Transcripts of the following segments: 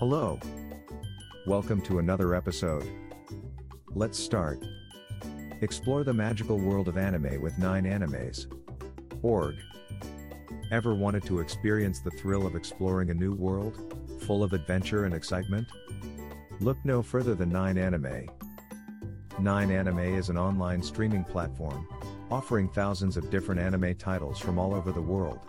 Hello. Welcome to another episode. Let's start. Explore the magical world of anime with 9 animes. Org. Ever wanted to experience the thrill of exploring a new world, full of adventure and excitement? Look no further than 9 Anime. 9 Anime is an online streaming platform, offering thousands of different anime titles from all over the world.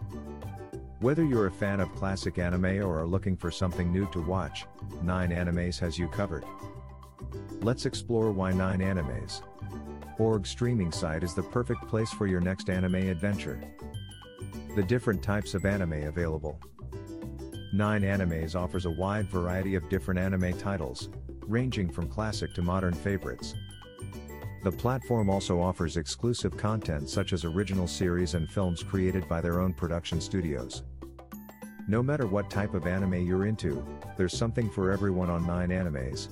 Whether you're a fan of classic anime or are looking for something new to watch, 9 Animes has you covered. Let's explore why 9 Animes. Org streaming site is the perfect place for your next anime adventure. The different types of anime available. 9 Animes offers a wide variety of different anime titles, ranging from classic to modern favorites. The platform also offers exclusive content such as original series and films created by their own production studios. No matter what type of anime you're into, there's something for everyone on 9 Animes.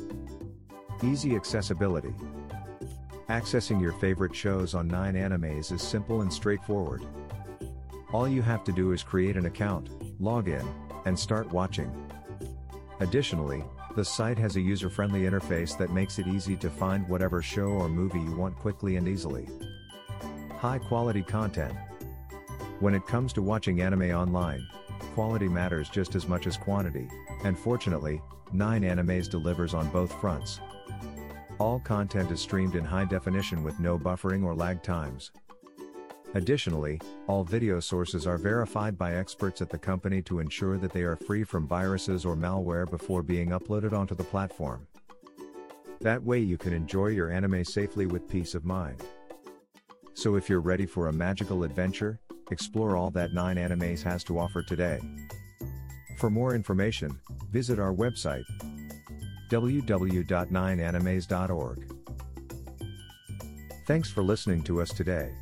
Easy accessibility. Accessing your favorite shows on 9 Animes is simple and straightforward. All you have to do is create an account, log in, and start watching. Additionally, the site has a user-friendly interface that makes it easy to find whatever show or movie you want quickly and easily. High quality content. When it comes to watching anime online, quality matters just as much as quantity, and fortunately, 9 Animes delivers on both fronts. All content is streamed in high definition with no buffering or lag times. Additionally, all video sources are verified by experts at the company to ensure that they are free from viruses or malware before being uploaded onto the platform. That way you can enjoy your anime safely with peace of mind. So if you're ready for a magical adventure, explore all that 9 Animes has to offer today. For more information, visit our website www.9animes.org. Thanks for listening to us today.